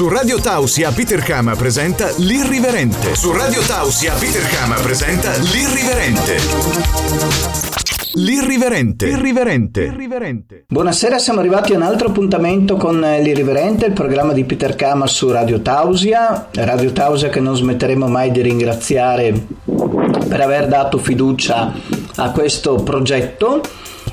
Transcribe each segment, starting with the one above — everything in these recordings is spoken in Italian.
Su Radio Tausia Peter Kama presenta L'Irriverente. Su Radio Tausia Peter Kama presenta L'Irriverente. L'Irriverente. Irriverente. Irriverente. Buonasera, siamo arrivati a un altro appuntamento con L'Irriverente, il programma di Peter Kama su Radio Tausia. Radio Tausia che non smetteremo mai di ringraziare per aver dato fiducia a questo progetto.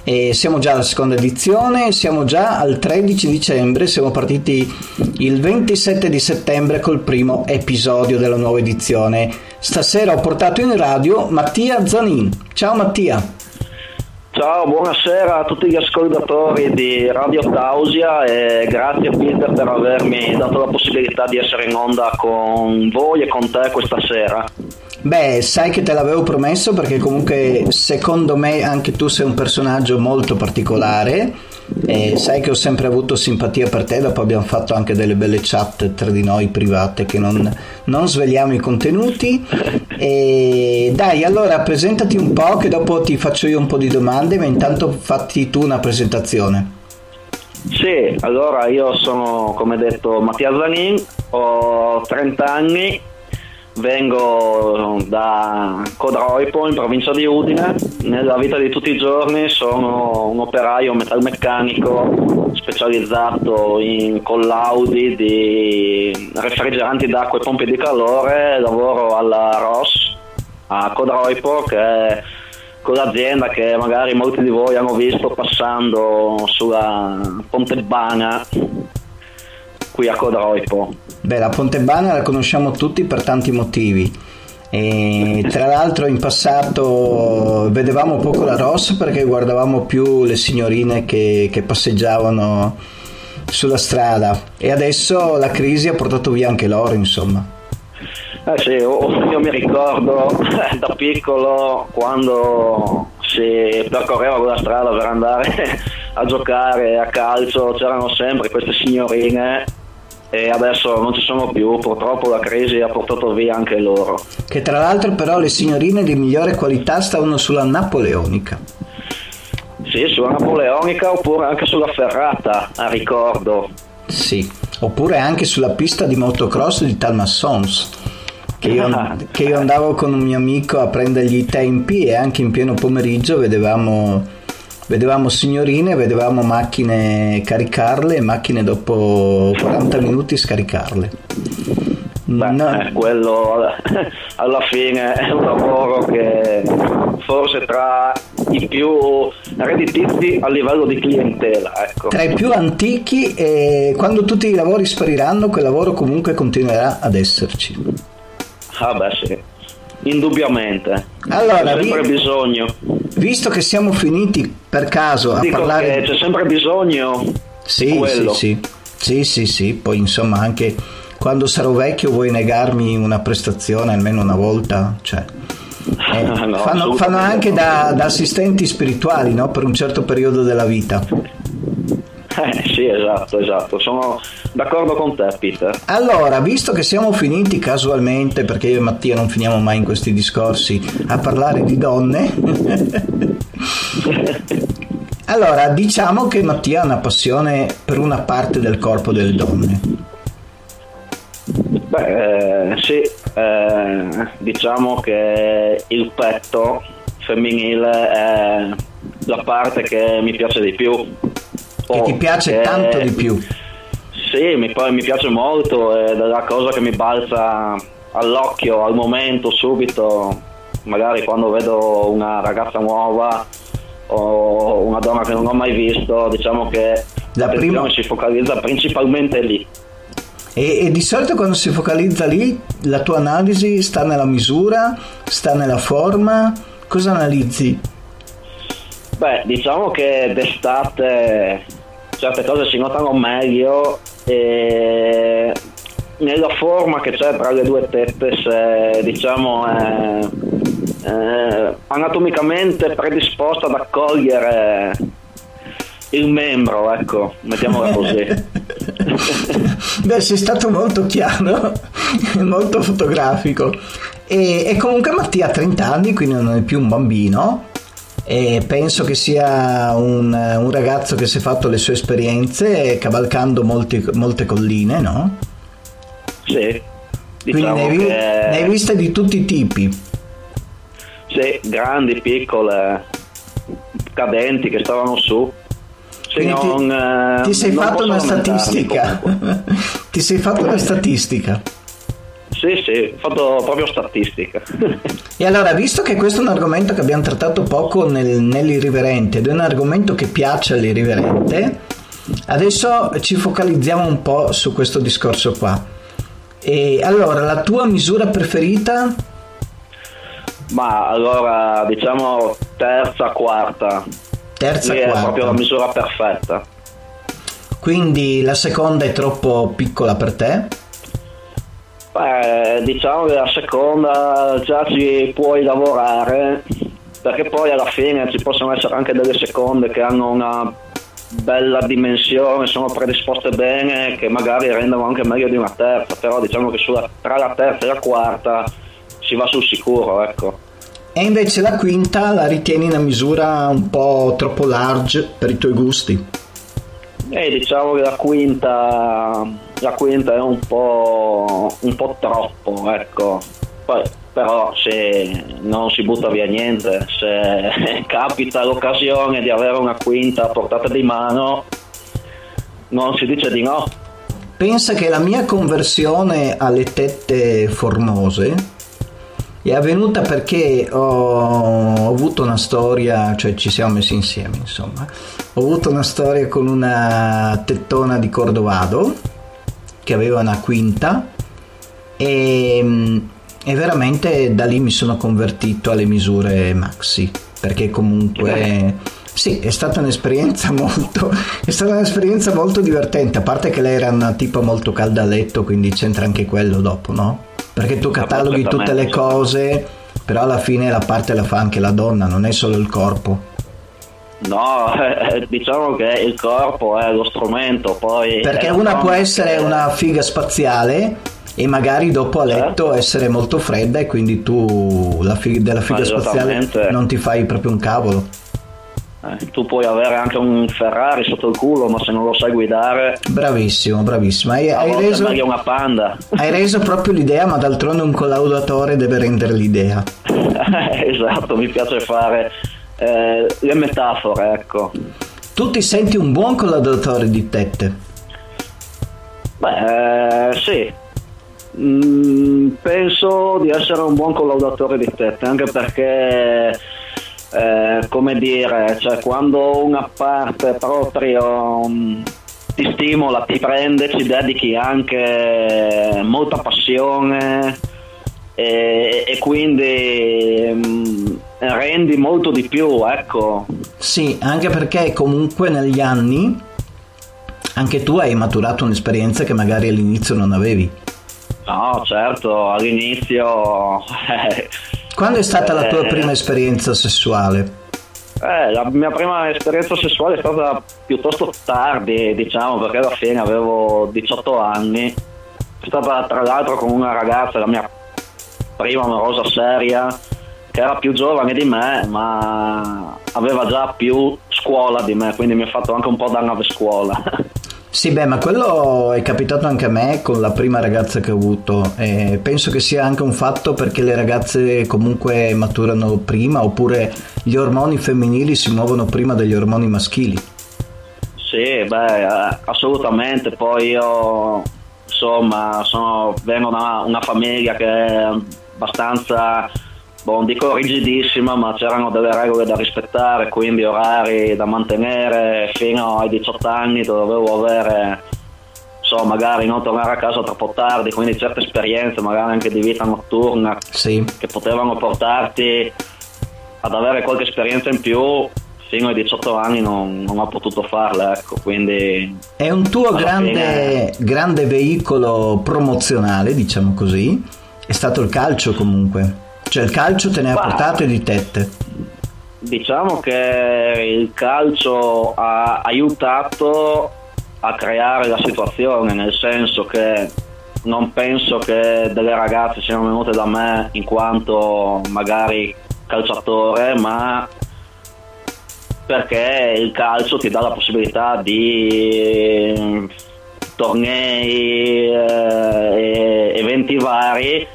E siamo già alla seconda edizione, siamo già al 13 dicembre, siamo partiti il 27 di settembre col primo episodio della nuova edizione. Stasera ho portato in radio Mattia Zanin. Ciao Mattia. Ciao, buonasera a tutti gli ascoltatori di Radio Tausia e grazie Peter per avermi dato la possibilità di essere in onda con voi e con te questa sera. Beh, sai che te l'avevo promesso perché comunque secondo me anche tu sei un personaggio molto particolare e sai che ho sempre avuto simpatia per te, dopo abbiamo fatto anche delle belle chat tra di noi private che non, non svegliamo i contenuti. E dai, allora presentati un po' che dopo ti faccio io un po' di domande, ma intanto fatti tu una presentazione. Sì, allora io sono come detto Mattia Zanin, ho 30 anni, vengo da Codroipo in provincia di Udine, nella vita di tutti i giorni sono un operaio metalmeccanico specializzato in collaudi di refrigeranti d'acqua e pompe di calore, lavoro alla ROS a Codroipo che è quell'azienda che magari molti di voi hanno visto passando sulla Ponte Bana qui a Codroipo. Beh, la Pontebana la conosciamo tutti per tanti motivi. E tra l'altro in passato vedevamo poco la Ross perché guardavamo più le signorine che, che passeggiavano sulla strada e adesso la crisi ha portato via anche loro insomma. Eh sì, io mi ricordo da piccolo quando si percorreva quella strada per andare a giocare a calcio c'erano sempre queste signorine e adesso non ci sono più, purtroppo la crisi ha portato via anche loro. Che tra l'altro però le signorine di migliore qualità stavano sulla napoleonica. Sì, sulla napoleonica oppure anche sulla ferrata, a ricordo. Sì, oppure anche sulla pista di motocross di Talmassons. Che io, che io andavo con un mio amico a prendergli i tempi e anche in pieno pomeriggio vedevamo vedevamo signorine, vedevamo macchine caricarle e macchine dopo 40 minuti scaricarle. Beh, no. eh, quello alla fine è un lavoro che forse tra i più redditizi a livello di clientela. Ecco. Tra i più antichi e quando tutti i lavori spariranno quel lavoro comunque continuerà ad esserci. Ah beh sì, indubbiamente. Allora, c'è sempre vi... bisogno. Visto che siamo finiti per caso a Dico parlare... c'è sempre bisogno sì, quello. Sì, sì, sì, sì, sì, poi insomma anche quando sarò vecchio vuoi negarmi una prestazione almeno una volta? Cioè, eh, no, fanno, fanno, anche da, da, assistenti spirituali no? per un certo periodo della vita. Eh, sì, esatto, esatto, sono d'accordo con te, Peter. Allora, visto che siamo finiti casualmente, perché io e Mattia non finiamo mai in questi discorsi, a parlare di donne, allora diciamo che Mattia ha una passione per una parte del corpo delle donne. Beh, eh, sì, eh, diciamo che il petto femminile è la parte che mi piace di più che ti piace eh, tanto di più. Sì, mi, mi piace molto, è la cosa che mi balza all'occhio al momento, subito, magari quando vedo una ragazza nuova o una donna che non ho mai visto, diciamo che la prima si focalizza principalmente lì. E, e, di solito quando si focalizza lì, la tua analisi sta nella misura, sta nella forma, cosa analizzi? Beh, diciamo che d'estate certe cose si notano meglio e nella forma che c'è tra le due tette se diciamo è, è anatomicamente predisposta ad accogliere il membro, ecco, mettiamola così. Beh, sei stato molto chiaro, molto fotografico. E, e comunque Mattia ha 30 anni, quindi non è più un bambino e penso che sia un, un, ragazzo che si è fatto le sue esperienze cavalcando molti, molte colline, no? Sì. Diciamo Quindi ne hai, che... viste di tutti i tipi? Sì, grandi, piccole, cadenti che stavano su. Sì, non, ti, eh, ti, sei fatto una statistica. ti sei fatto una statistica. Sì, sì, ho fatto proprio statistica. e allora, visto che questo è un argomento che abbiamo trattato poco nel, nell'irriverente ed è un argomento che piace all'irriverente, adesso ci focalizziamo un po' su questo discorso qua. E allora, la tua misura preferita? Ma allora, diciamo terza, quarta. Terza, Lì quarta. È proprio la misura perfetta. Quindi la seconda è troppo piccola per te? Beh, diciamo che la seconda già ci puoi lavorare, perché poi alla fine ci possono essere anche delle seconde che hanno una bella dimensione, sono predisposte bene, che magari rendono anche meglio di una terza, però diciamo che sulla, tra la terza e la quarta si va sul sicuro, ecco. E invece la quinta la ritieni una misura un po' troppo large per i tuoi gusti? Eh, diciamo che la quinta, la quinta è un po', un po' troppo, ecco. Poi, però se non si butta via niente, se capita l'occasione di avere una quinta a portata di mano, non si dice di no. Pensa che la mia conversione alle tette formose è avvenuta perché ho, avuto una storia, cioè ci siamo messi insieme, insomma. Ho avuto una storia con una tettona di Cordovado che aveva una quinta e, e veramente da lì mi sono convertito alle misure maxi perché comunque sì, è stata un'esperienza molto è stata un'esperienza molto divertente, a parte che lei era una tipa molto calda a letto, quindi c'entra anche quello dopo, no? perché tu cataloghi tutte le cose, però alla fine la parte la fa anche la donna, non è solo il corpo. No, eh, diciamo che il corpo è lo strumento, poi... Perché una può essere che... una figa spaziale e magari dopo a letto certo. essere molto fredda e quindi tu fig- della figa spaziale non ti fai proprio un cavolo. Eh, tu puoi avere anche un Ferrari sotto il culo, ma se non lo sai guidare. Bravissimo, bravissimo. Hai, hai reso, una panda. hai reso proprio l'idea, ma d'altronde un collaudatore deve rendere l'idea. esatto, mi piace fare eh, le metafore, ecco. Tu ti senti un buon collaudatore di tette? Beh, eh, sì. Mm, penso di essere un buon collaudatore di tette, anche perché eh, come dire, cioè quando una parte proprio um, ti stimola, ti prende, ci dedichi anche molta passione e, e quindi um, rendi molto di più, ecco. Sì, anche perché comunque negli anni anche tu hai maturato un'esperienza che magari all'inizio non avevi. No, certo, all'inizio eh, quando è stata la tua eh. prima esperienza sessuale? Eh, la mia prima esperienza sessuale è stata piuttosto tardi, diciamo, perché alla fine avevo 18 anni. È stata tra l'altro con una ragazza, la mia prima amorosa seria, che era più giovane di me, ma aveva già più scuola di me, quindi mi ha fatto anche un po' da nave scuola. Sì, beh, ma quello è capitato anche a me con la prima ragazza che ho avuto. E penso che sia anche un fatto perché le ragazze comunque maturano prima oppure gli ormoni femminili si muovono prima degli ormoni maschili. Sì, beh, eh, assolutamente. Poi io, insomma, sono, vengo da una, una famiglia che abbastanza non dico rigidissima, ma c'erano delle regole da rispettare, quindi orari da mantenere fino ai 18 anni dovevo avere, so, magari non tornare a casa troppo tardi, quindi certe esperienze, magari anche di vita notturna, sì. che potevano portarti ad avere qualche esperienza in più fino ai 18 anni non, non ho potuto farle, ecco, quindi... È un tuo grande, fine... grande veicolo promozionale, diciamo così, è stato il calcio comunque. Cioè il calcio te ne ha portate di tette. Diciamo che il calcio ha aiutato a creare la situazione, nel senso che non penso che delle ragazze siano venute da me in quanto magari calciatore, ma perché il calcio ti dà la possibilità di tornei, eh, eventi vari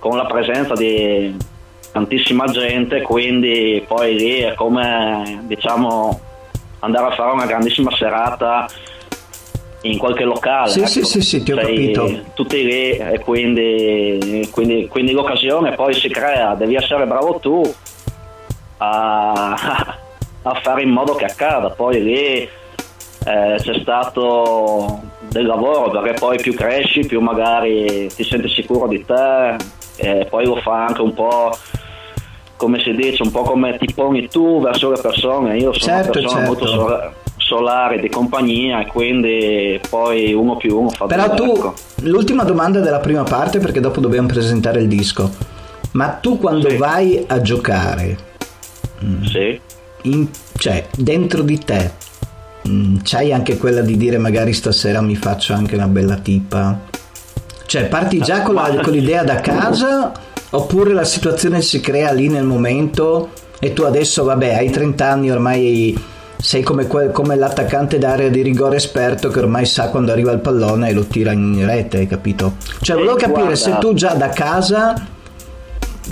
con la presenza di tantissima gente, quindi poi lì è come diciamo andare a fare una grandissima serata in qualche locale. Sì, ecco. sì, sì, sì, ti ho Sei capito. Tutti lì e quindi, quindi, quindi l'occasione poi si crea, devi essere bravo tu a, a fare in modo che accada. Poi lì eh, c'è stato del lavoro perché poi più cresci, più magari ti senti sicuro di te e poi lo fa anche un po' come si dice, un po' come ti poni tu verso le persone. Io sono Certo, una persona certo. molto sola- solare di compagnia e quindi poi uno più uno fa Però tu, ecco. l'ultima domanda della prima parte, perché dopo dobbiamo presentare il disco. Ma tu quando Sì. vai a giocare, Sì. in- cioè dentro di te, mm, c'hai anche quella di dire magari stasera mi faccio anche una bella tipa? Cioè parti già con, la- con l'idea da casa oppure la situazione si crea lì nel momento e tu adesso vabbè hai 30 anni ormai sei come, quel- come l'attaccante d'area di rigore esperto che ormai sa quando arriva il pallone e lo tira in rete, hai capito? Cioè volevo capire guarda. se tu già da casa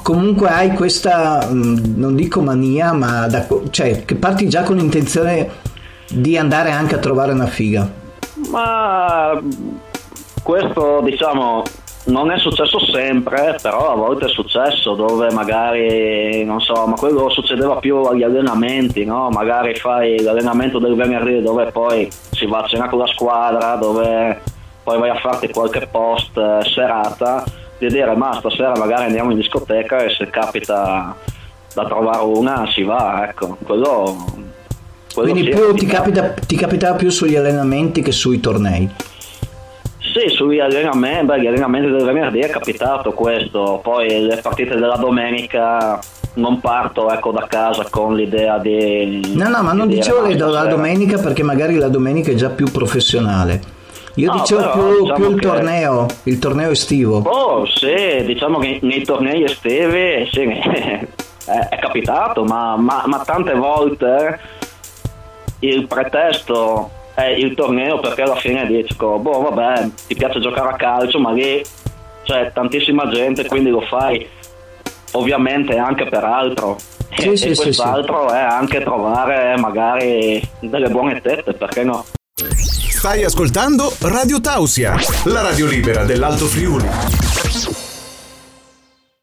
comunque hai questa mh, non dico mania ma da- cioè che parti già con l'intenzione di andare anche a trovare una figa Ma questo diciamo non è successo sempre, però a volte è successo dove magari, non so, ma quello succedeva più agli allenamenti, no? Magari fai l'allenamento del venerdì dove poi si va a cena con la squadra, dove poi vai a farti qualche post eh, serata, di dire ma stasera magari andiamo in discoteca e se capita da trovare una si va, ecco, quello... quello quindi più ti, capita, ti capitava più sugli allenamenti che sui tornei Sì, sugli allenamenti, beh, gli allenamenti del venerdì è capitato questo, poi le partite della domenica non parto ecco, da casa con l'idea di... no no ma non di dire, dicevo "No, le do- la stasera". domenica perché magari la domenica è già più professionale io No, dicevo però, più, diciamo più il che- torneo il torneo estivo Oh, sì, diciamo che nei tornei estivi sì, è, è capitato, ma, ma- ma tante volte il pretesto è il torneo perché alla fine dico, boh vabbè, ti piace giocare a calcio, ma lì c'è tantissima gente, quindi lo fai ovviamente anche per altro. Sì, e, sì, e sì, quest'altro è anche trovare magari delle buone tette, perché no? Stai ascoltando Radio Tausia, la radio libera dell'Alto Friuli.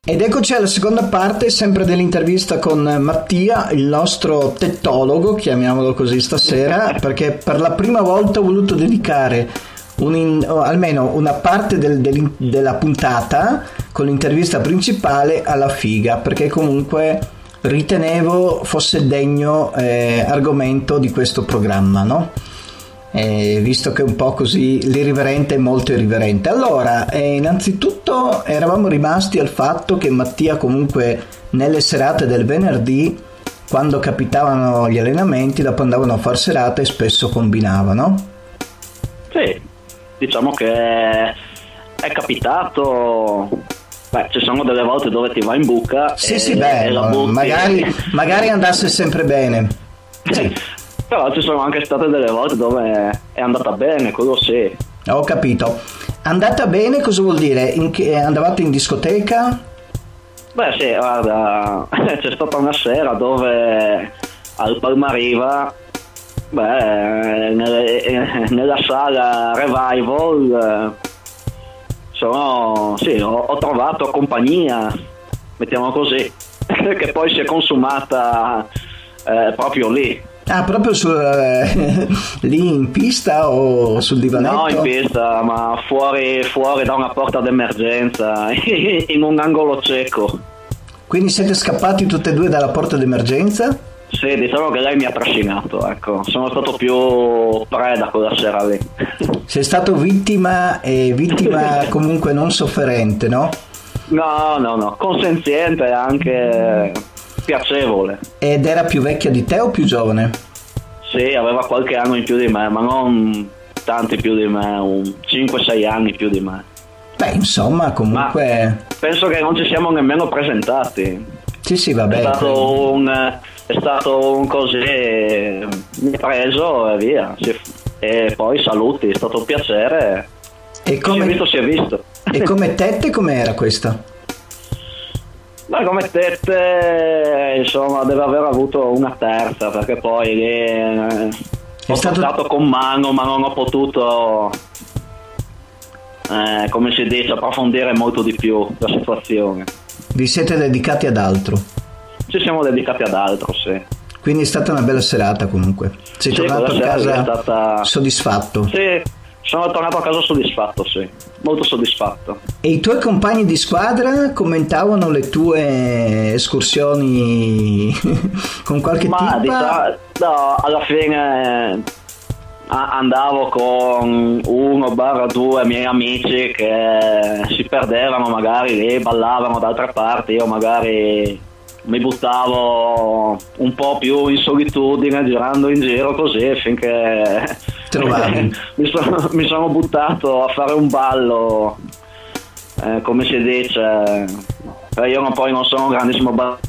Ed eccoci alla seconda parte, sempre dell'intervista con Mattia, il nostro tettologo, chiamiamolo così stasera, perché per la prima volta ho voluto dedicare un in- almeno una parte del- dell'in- della puntata con l'intervista principale alla figa, perché comunque ritenevo fosse degno eh, argomento di questo programma, no? Eh, visto che è un po' così l'irriverente è molto irriverente. Allora, eh, innanzitutto eravamo rimasti al fatto che Mattia comunque nelle serate del venerdì, quando capitavano gli allenamenti, dopo andavano a far serata e spesso combinavano. Sì, diciamo che è capitato. Beh, ci sono delle volte dove ti va in buca. Sì, e- sì, beh, magari, magari andasse sempre bene. Sì, Però ci sono anche state delle volte dove è andata bene, quello sì. ho capito. Andata bene cosa vuol dire? In che, andavate in discoteca? Beh, sì, guarda, c'è stata una sera dove al Palmariva, beh, nelle- nella sala Revival, eh, sono, sì, ho, ho trovato compagnia, mettiamo così, che poi si è consumata eh, proprio lì. Ah, proprio sul, eh, lì in pista o sul divanetto? No, in pista, ma fuori, fuori da una porta d'emergenza, in un angolo cieco. Quindi siete scappati tutti e due dalla porta d'emergenza? Sì, diciamo che lei mi ha trascinato, ecco. Sono stato più preda quella sera lì. Sei stato vittima e vittima comunque non sofferente, no? No, no, no, consenziente anche piacevole. Ed era più vecchia di te o più giovane? Sì, aveva qualche anno in più di me, ma non tanti più di me, un 5-6 anni più di me. Beh, insomma, comunque... Penso che non ci siamo nemmeno presentati. Sì, sì, È vabbè. stato un, è stato un così, mi ha preso e via. E poi saluti, è stato un piacere. E come, si è visto, si è visto. E come Tette com'era questa? Ma come Tette, insomma, deve aver avuto una terza, perché poi eh, ho stato... stato con mano, ma non ho potuto, eh, come si dice, approfondire molto di più la situazione. Vi siete dedicati ad altro? Ci siamo dedicati ad altro, sì. Quindi è stata una bella serata comunque. Sei sì, tornato a casa stata... soddisfatto? Sì, sono tornato a casa soddisfatto, sì, molto soddisfatto. E i tuoi compagni di squadra commentavano le tue escursioni con qualche Ma, tipa? Diciamo, no, alla fine andavo con uno barra due miei amici che si perdevano magari lì, ballavano da altre parti, io magari mi buttavo un po' più in solitudine girando in giro così finché mi, sono, mi, sono, buttato a fare un ballo eh, come si dice eh, io non, poi non sono un grandissimo ballo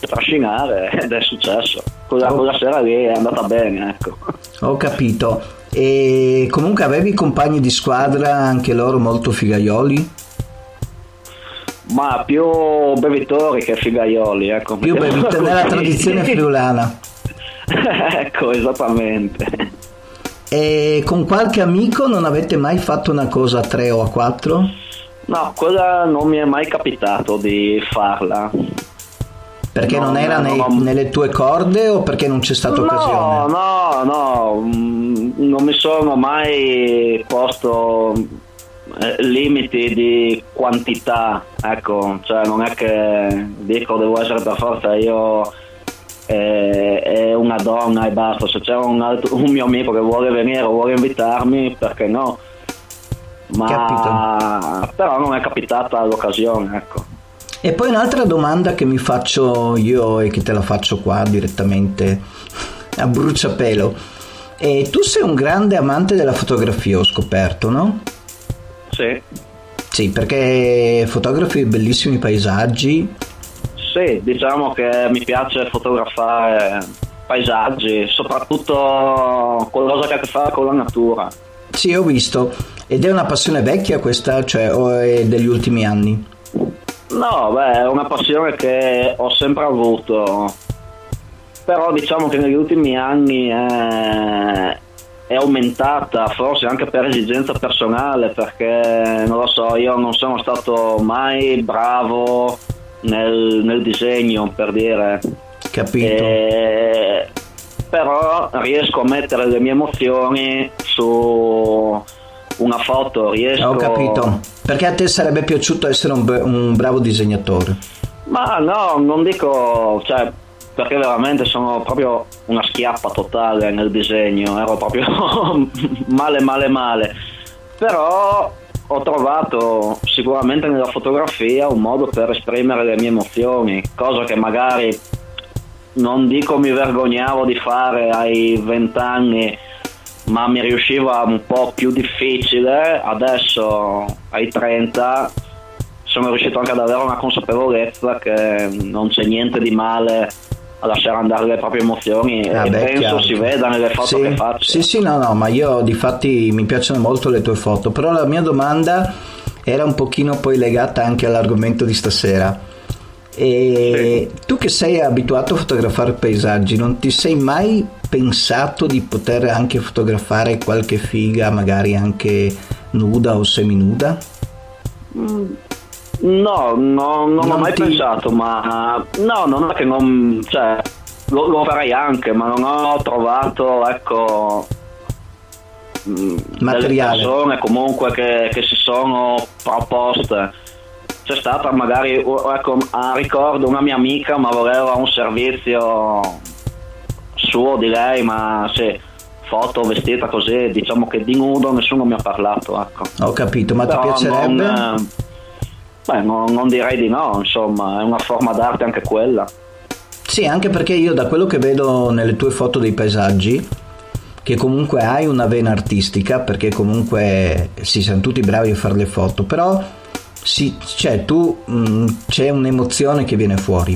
trascinare ed è successo quella, quella sera lì è andata bene ecco ho capito e comunque avevi compagni di squadra anche loro molto figaioli ma più bevitori che figaioli, ecco. Più bevitori nella tradizione friulana. ecco, esattamente. E con qualche amico non avete mai fatto una cosa a tre o a quattro? No, quella non mi è mai capitato di farla. Perché no, non era nei, no, nelle tue corde o perché non c'è stata no, occasione? No, no, mm, non mi sono mai posto eh, limiti di quantità, ecco, cioè non è che dico devo essere per forza io e, e una donna e basta, se c'è un, altro, un mio amico che vuole venire o vuole invitarmi, perché no? Ma Capito. però non è capitata l'occasione, ecco. E poi un'altra domanda che mi faccio io e che te la faccio qua direttamente a bruciapelo. E tu sei un grande amante della fotografia, ho scoperto, no? Sì. Sì, perché fotografi bellissimi paesaggi. Sì, diciamo che mi piace fotografare paesaggi, soprattutto qualcosa che ha a che fare con la natura. Sì, ho visto. Ed è una passione vecchia questa, cioè, o è degli ultimi anni? No, beh, è una passione che ho sempre avuto. Però diciamo che negli ultimi anni è, è aumentata forse anche per esigenza personale perché non lo so io non sono stato mai bravo nel, nel disegno per dire. Capito. E, però riesco a mettere le mie emozioni su una foto riesco ho capito. Perché a te sarebbe piaciuto essere un, un bravo disegnatore? Ma no non dico cioè perché veramente sono proprio una schiappa totale nel disegno, ero proprio male male male. Però ho trovato sicuramente nella fotografia un modo per esprimere le mie emozioni, cosa che magari non dico mi vergognavo di fare ai vent'anni, ma mi riusciva un po' più difficile. Adesso ai 30 sono riuscito anche ad avere una consapevolezza che non c'è niente di male a lasciare andare le proprie emozioni ah, e beh, penso chiaro. si veda nelle foto sì, che faccio. Sì, sì, no, no, ma io di fatti mi piacciono molto le tue foto, però la mia domanda era un pochino poi legata anche all'argomento di stasera. E sì. tu che sei abituato a fotografare paesaggi, non ti sei mai pensato di poter anche fotografare qualche figa, magari anche nuda o seminuda? Mm, No, no non, non ho mai ti... pensato, ma no, non è che non. Cioè, lo, lo farei anche, ma non ho trovato, ecco. Mm, Materiale. Delle persone comunque che, che si sono proposte c'è stata magari ecco, a ricordo una mia amica ma voleva un servizio suo di lei ma sì foto vestita così diciamo che di nudo nessuno mi ha parlato ecco. ho capito ma Però ti piacerebbe non, Beh, non, non direi di no, insomma, è una forma d'arte anche quella. Sì, anche perché io da quello che vedo nelle tue foto dei paesaggi, che comunque hai una vena artistica, perché comunque si sono tutti bravi a fare le foto, però sì, cioè, tu mh, mm, c'è un'emozione che viene fuori.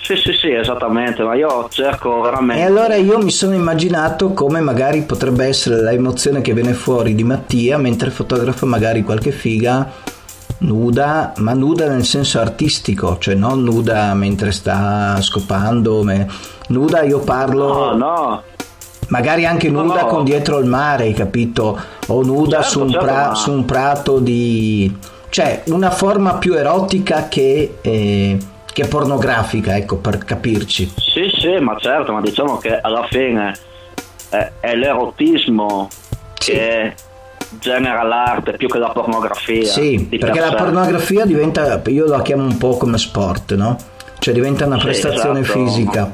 Sì, sì, sì, esattamente, ma io cerco veramente... E allora io mi sono immaginato come magari potrebbe essere la emozione che viene fuori di Mattia mentre fotografa magari qualche figa nuda, ma nuda nel senso artistico, cioè non nuda mentre sta scopando, me... nuda io parlo... No, no. Magari anche nuda no, con dietro il mare, hai capito? O nuda certo, su, un certo, pra... ma... su, un prato di... cioè una forma più erotica che... Eh che pornografica, ecco, per capirci. Sì, sì, ma certo, ma diciamo che alla fine è, è l'erotismo sì. che genera l'arte più che la pornografia. Sì, perché per la pornografia diventa, io la chiamo un po' come sport, no? Cioè diventa una sì, prestazione esatto. fisica.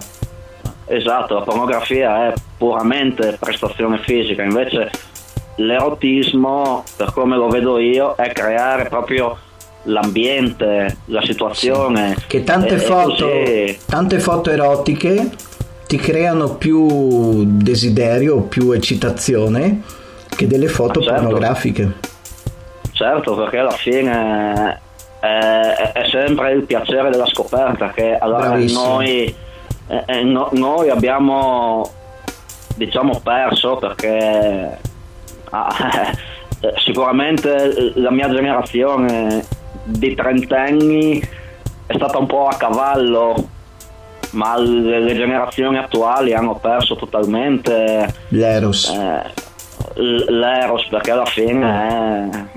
Esatto, la pornografia è puramente prestazione fisica, invece l'erotismo, per come lo vedo io, è creare proprio l'ambiente, la situazione. Sì. Che tante, e, foto, e tante foto erotiche ti creano più desiderio, più eccitazione che delle foto certo. pornografiche. Certo, perché alla fine è, è, sempre il piacere della scoperta che allora noi, eh, no, noi abbiamo diciamo perso perché ah, sicuramente la mia generazione di trentenni è stata un po' a cavallo, ma le, le generazioni attuali hanno perso totalmente l'Eros. Eh, l'Eros perché alla fine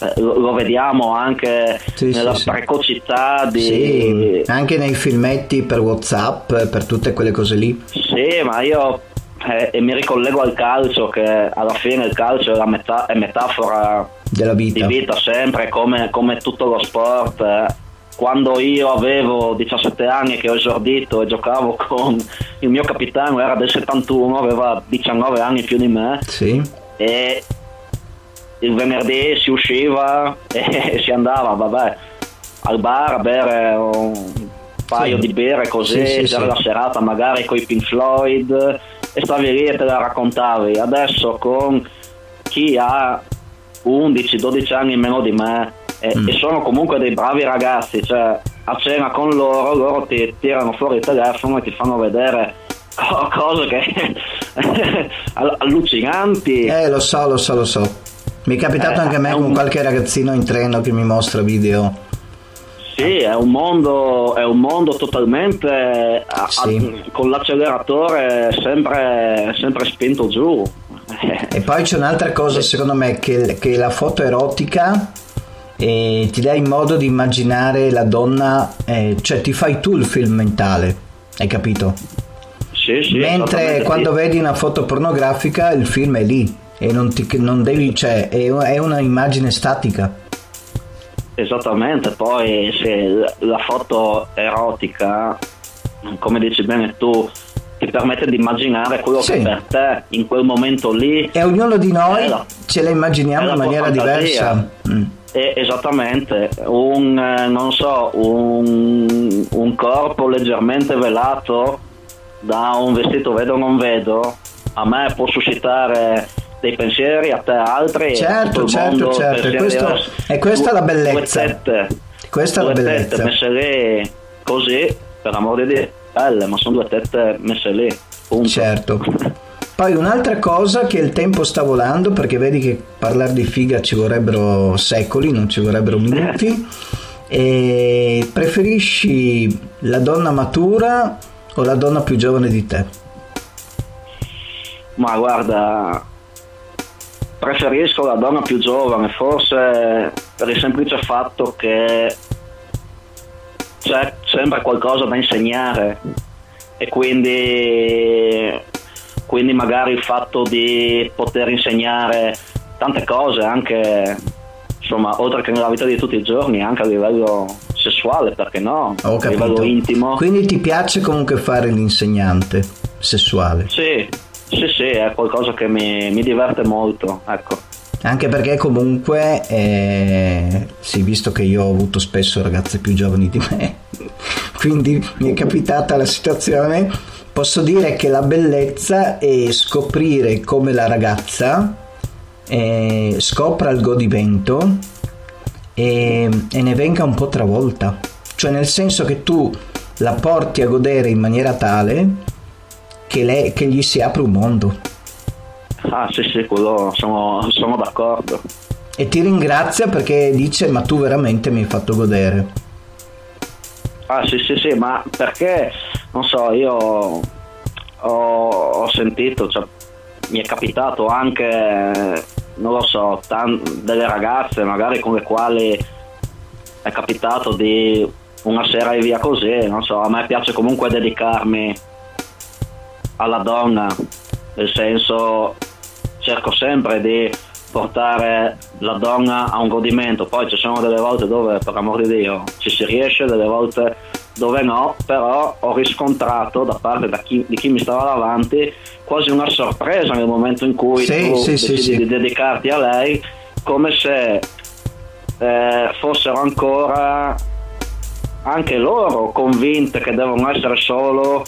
eh, lo, lo, vediamo anche sì, nella sì, precocità di... Sì, anche nei filmetti per Whatsapp, per tutte quelle cose lì. Sì, ma io eh, e mi ricollego al calcio che alla fine il calcio è, metà, è metafora della vita. di vita sempre come, come tutto lo sport eh. quando io avevo 17 anni che ho esordito e giocavo con il mio capitano era del 71 aveva 19 anni più di me sì. E il venerdì si usciva e si andava vabbè, al bar a bere un paio sì. di bere così sì, sì, la serata magari con i Pink Floyd e stavi lì e te la raccontavi. Adesso con chi ha 11-12 anni meno di me e, mm. e, sono comunque dei bravi ragazzi, cioè a cena con loro, loro ti tirano fuori il telefono e ti fanno vedere cose che allucinanti. Eh, lo so, lo so, lo so. Mi è capitato eh, anche a me con un... qualche ragazzino in treno che mi mostra video sì, è un mondo, è un mondo totalmente a, sì. a, con l'acceleratore sempre, sempre spinto giù. E poi c'è un'altra cosa secondo me che, che la foto erotica eh, ti dà il modo di immaginare la donna, eh, cioè ti fai tu il film mentale, hai capito? Sì, sì, Mentre quando sì. vedi una foto pornografica il film è lì e non, ti, non devi, cioè è, è una immagine statica. Esattamente, poi se la foto erotica, come dici bene tu, ti permette di immaginare quello sì. che per te in quel momento lì e ognuno di noi la, ce la immaginiamo in maniera diversa mm. e, esattamente un eh, non so un, un, corpo leggermente velato da un vestito vedo o non vedo a me può suscitare dei pensieri, a te altri. Certo, certo, certo. E, questo, e questa è la bellezza. Due tette, questa è la bellezza. messe lì così, per amor di Dio, belle, ma sono due tette messe lì. Punto. Certo. Poi un'altra cosa che il tempo sta volando, perché vedi che parlare di figa ci vorrebbero secoli, non ci vorrebbero minuti. e preferisci la donna matura o la donna più giovane di te? Ma guarda, preferisco la donna più giovane, forse per il semplice fatto che c'è sempre qualcosa da insegnare e quindi, quindi magari il fatto di poter insegnare tante cose anche insomma oltre che nella vita di tutti i giorni anche a livello sessuale perché no? Ho a livello intimo. Quindi ti piace comunque fare l'insegnante sessuale? Sì sì, sì, è qualcosa che mi, mi diverte molto, ecco. Anche perché comunque, eh, sì, visto che io ho avuto spesso ragazze più giovani di me, quindi mi è capitata la situazione, posso dire che la bellezza è scoprire come la ragazza eh, scopra il godimento e, e ne venga un po' travolta. Cioè nel senso che tu la porti a godere in maniera tale che, lei, che gli si apre un mondo. Ah sì sì, quello sono, sono d'accordo. E ti ringrazia perché dice ma tu veramente mi hai fatto godere. Ah sì sì sì, ma perché, non so, io ho, ho sentito, cioè, mi è capitato anche, non lo so, tan- delle ragazze magari con le quali è capitato di una sera e via così, non so, a me piace comunque dedicarmi alla donna, nel senso cerco sempre di portare la donna a un godimento, poi ci sono delle volte dove per amor di Dio ci si riesce, delle volte dove no, però ho riscontrato da parte da chi, di chi mi stava davanti quasi una sorpresa nel momento in cui sì, tu sì, decidi sì, di dedicarti a lei, come se eh, fossero ancora anche loro convinte che devono essere solo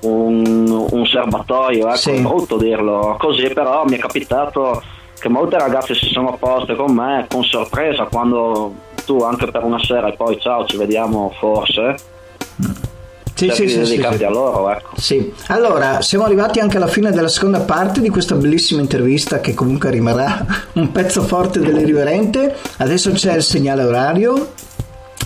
un, un serbatoio, ecco, è brutto dirlo così, però mi è capitato che molte ragazze si sono poste con me con sorpresa quando tu anche per una sera e poi ciao ci vediamo forse Sì, sì, sì, sì, sì. a loro ecco Sì, allora siamo arrivati anche alla fine della seconda parte di questa bellissima intervista che comunque rimarrà un pezzo forte dell'irriverente. Adesso c'è il segnale orario,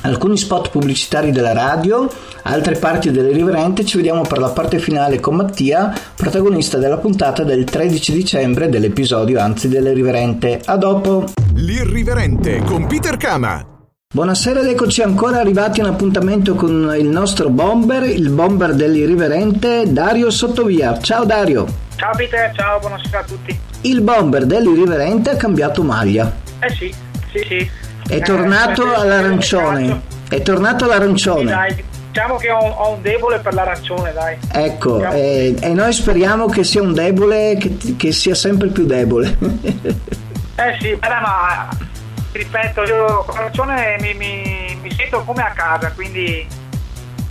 alcuni spot pubblicitari della radio, altre parti dell'irriverente. Ci vediamo per la parte finale con Mattia, protagonista della puntata del 13 dicembre dell'episodio, anzi dell'irriverente. A dopo! L'irriverente con Peter Kama. Buonasera ed eccoci ancora arrivati a un appuntamento con il nostro bomber, il bomber dell'irriverente Dario Sottovia. Ciao Dario! Ciao Peter, ciao, buonasera a tutti. Il bomber dell'irriverente ha cambiato maglia. Eh sì, sì, sì. È Eh, tornato eh, all'arancione. È tornato Sì, all'arancione. dai, diciamo che ho, ho un debole per l'arancione, dai. Ecco, e, e noi speriamo che sia un debole che, che sia sempre più debole. Eh sì, eh, ma ripeto, io con l'arancione mi, mi- mi sento come a casa, quindi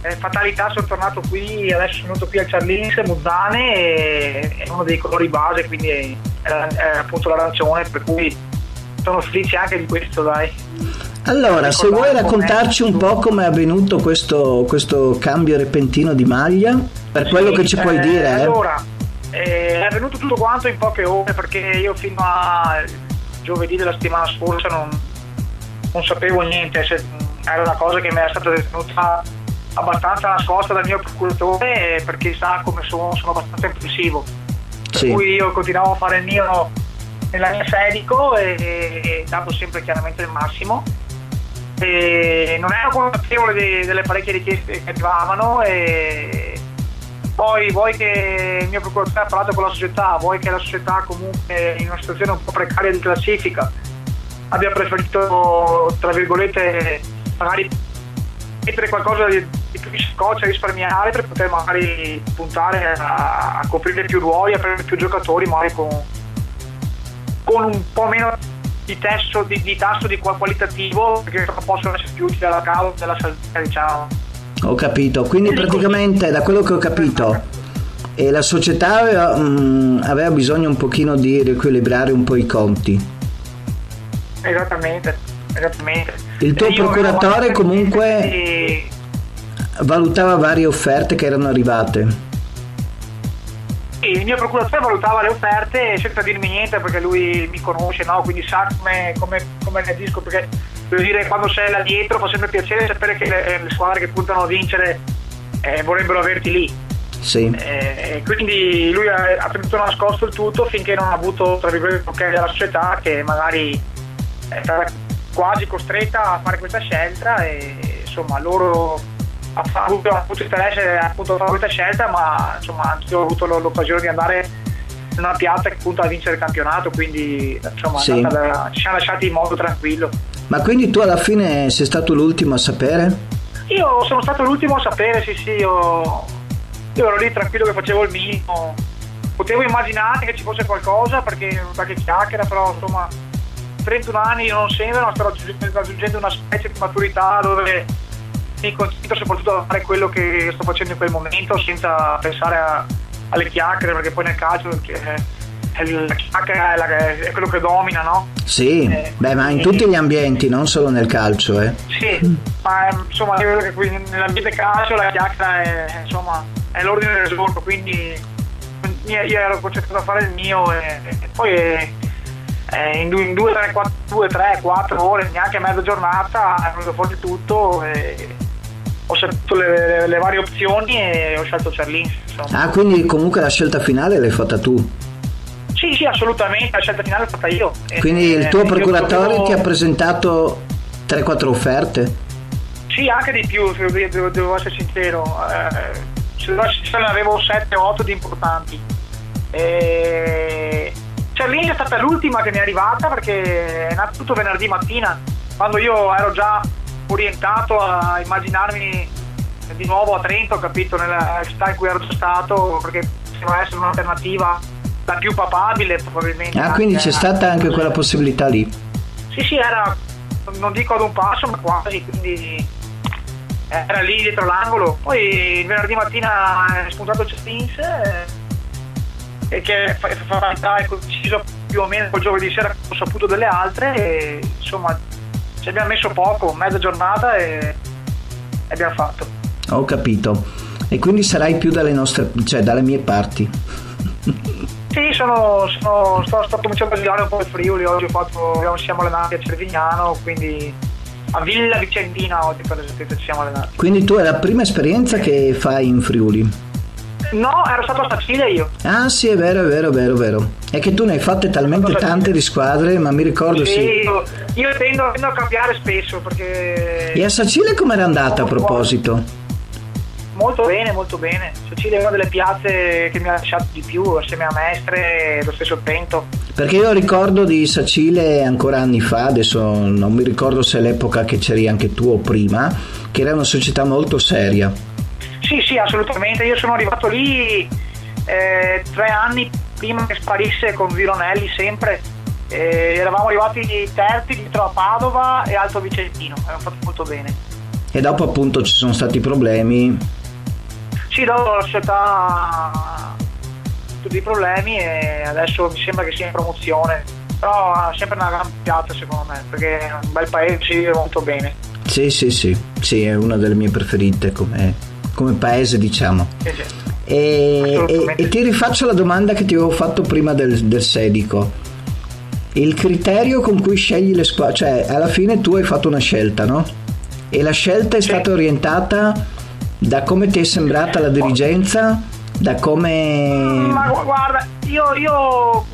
eh, fatalità sono tornato qui, adesso sono venuto qui al Charlins, Muzzane, e è uno dei colori base, quindi è, è- è appunto l'arancione, per cui sono felice anche di questo, dai. Allora, se vuoi raccontarci un po' come è avvenuto questo, questo cambio repentino di maglia, per quello Sì, che ci puoi eh, dire, eh? Allora, eh, è avvenuto tutto quanto in poche ore perché io fino a giovedì della settimana scorsa non, non sapevo niente, se- era una cosa che mi era stata tenuta abbastanza nascosta dal mio procuratore perché sa come sono, sono abbastanza impulsivo. Per Sì. cui io continuavo a fare il mio nella mia Fedico e, e davo sempre chiaramente il massimo. E non ero consapevole de- delle parecchie richieste che arrivavano e poi vuoi che il mio procuratore ha parlato con la società, vuoi che la società comunque in una situazione un po' precaria di classifica abbia preferito tra virgolette magari mettere qualcosa di, di più scotch, risparmiare per poter magari puntare a, a coprire più ruoli, a prendere più giocatori magari con, con un po' meno di, testo, di, di tasso di qual- qualitativo perché possono essere più utili alla causa della salute diciamo. Ho capito, quindi praticamente da quello che ho capito la società aveva, mm, aveva bisogno un pochino di riequilibrare un po' i conti. Esattamente, esattamente. Il tuo io procuratore comunque- di- Valutava varie offerte che erano arrivate. Il mio procuratore valutava le offerte senza dirmi niente perché lui mi conosce, no? quindi sa come, come, come reagisco. Perché devo dire, quando sei là dietro fa sempre piacere sapere che le, le squadre che puntano a vincere eh, vorrebbero averti lì. Sì. Eh, quindi lui ha, ha tenuto nascosto il tutto finché non ha avuto tra virgolette il ok della società che magari è stata quasi costretta a fare questa scelta e insomma loro ha fa- avuto, ha avuto interesse appunto a fare questa scelta ma insomma anch'io ho avuto l'occasione di andare in una piazza che punta a vincere il campionato quindi insomma Sì. andata- ci siamo lasciati in modo tranquillo Ma quindi tu alla fine sei stato l'ultimo a sapere? Io sono stato l'ultimo a sapere, sì sì, io, io ero lì tranquillo che facevo il minimo. Potevo immaginare che ci fosse qualcosa perché qualche chiacchiera, però insomma 31 anni non sembrano, sto raggiungendo, una specie di maturità dove mi concentro soprattutto a fare quello che sto facendo in quel momento senza pensare a- alle chiacchiere perché poi nel calcio eh, è la chiacchiera è, la- è quello che domina, no? Sì, eh, beh, ma in tutti gli ambienti, non solo nel calcio, eh. Sì, ma insomma, nell'ambiente calcio la chiacchiera è, insomma, è l'ordine del giorno, quindi io ero concentrato a fare il mio e, e poi eh, in 2, 3, 4, 2, 3, 4 ore, neanche mezza giornata, è venuto fuori tutto e ho scelto le, le, le, varie opzioni e ho scelto Cerlin. Ah, quindi comunque la scelta finale l'hai fatta tu? Sì, sì, assolutamente, la scelta finale l'ho fatta io. Quindi il tuo procuratore dovevo... ti ha presentato 3-4 offerte? Sì, anche di più, devo, devo essere sincero. Eh, ce ne avevo 7-8 di importanti. E... Cerlin è stata l'ultima che mi è arrivata perché è nato tutto venerdì mattina, quando io ero già orientato a immaginarmi di nuovo a Trento, capito, nella città in cui ero già stato, perché poteva essere un'alternativa la più papabile probabilmente. Ah, quindi c'è stata anche quella possibilità lì? Sì, sì, era, non dico ad un passo, ma quasi, quindi era lì dietro l'angolo. Poi il venerdì mattina è spuntato Cestins eh, e che fa, fa è coinciso più o meno col giovedì sera che ho saputo delle altre e insomma ci abbiamo messo poco, mezza giornata e abbiamo fatto. Ho capito. E quindi sarai più dalle nostre, cioè dalle mie parti. Sì, sono, sono, sto, sto cominciando a girare un po' il Friuli, oggi ho fatto, siamo allenati a Cervignano, quindi a Villa Vicentina oggi per esempio ci siamo allenati. Quindi tu è la prima esperienza che fai in Friuli? No, ero stato a Sicilia io. Ah sì, è vero, è vero, è vero, è vero. È che tu ne hai fatte talmente tante di squadre, ma mi ricordo sì. sì. Io, io tendo, tendo, a cambiare spesso perché... E a Sicilia com'era andata a proposito? Molto bene, molto bene. Sicilia è una delle piazze che mi ha lasciato di più, assieme a Mestre e lo stesso Trento. Perché io ricordo di Sacile ancora anni fa, adesso non mi ricordo se è l'epoca che c'eri anche tu o prima, che era una società molto seria. Sì, sì, assolutamente. Io sono arrivato lì eh, tre anni prima che sparisse con Vironelli sempre. Eh, eravamo arrivati terzi dietro a Padova e Alto Vicentino, abbiamo fatto molto bene. E dopo appunto ci sono stati problemi sì, dopo la società tutti i problemi e adesso mi sembra che sia in promozione. Però ha sempre una gran piazza secondo me, perché è un bel paese, ci vive molto bene. Sì, sì, sì, sì, è una delle mie preferite come, come paese, diciamo. Sì, sì. E, e, e, ti rifaccio la domanda che ti avevo fatto prima del, del Sedico. Il criterio con cui scegli le squadre, cioè alla fine tu hai fatto una scelta, no? E la scelta è sì. stata orientata da come ti è sembrata la dirigenza? Da come... Ma guarda, io, io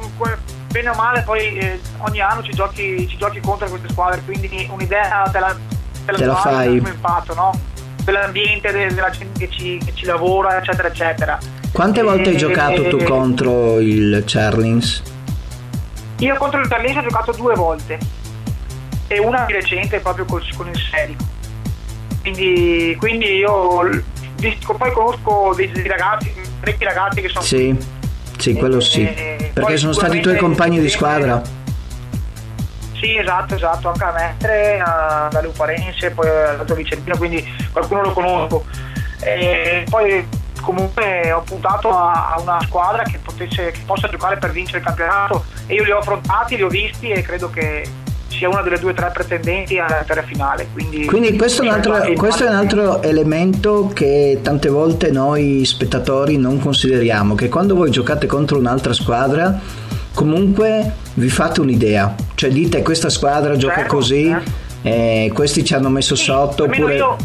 bene o male poi eh, ogni anno ci giochi, ci giochi, contro queste squadre, quindi un'idea te la, te la, te la fai. impatto, no? dell'ambiente, della gente che ci, che ci, lavora, eccetera, eccetera. Quante e, volte hai giocato e, tu contro il Charlings? Io contro il Charlings ho giocato due volte e una di recente proprio col, con il Serico quindi, quindi io poi conosco dei, dei ragazzi, parecchi ragazzi che sono... Sì, sì, quello sì, eh, perché sono stati i tuoi compagni di squadra. Sì, esatto, esatto, anche a Mestre, a, da Luparense, poi all'Alto Vicentino, quindi qualcuno lo conosco. E poi comunque ho puntato a, a una squadra che, potesse, che possa giocare per vincere il campionato e io li ho affrontati, li ho visti e credo che sia una delle due o tre pretendenti alla vittoria finale. Quindi, quindi questo, è un, altro, questo è un altro elemento che tante volte noi spettatori non consideriamo, che quando voi giocate contro un'altra squadra comunque vi fate un'idea, cioè dite questa squadra gioca certo, così, eh. questi ci hanno messo sì, sotto oppure... Io,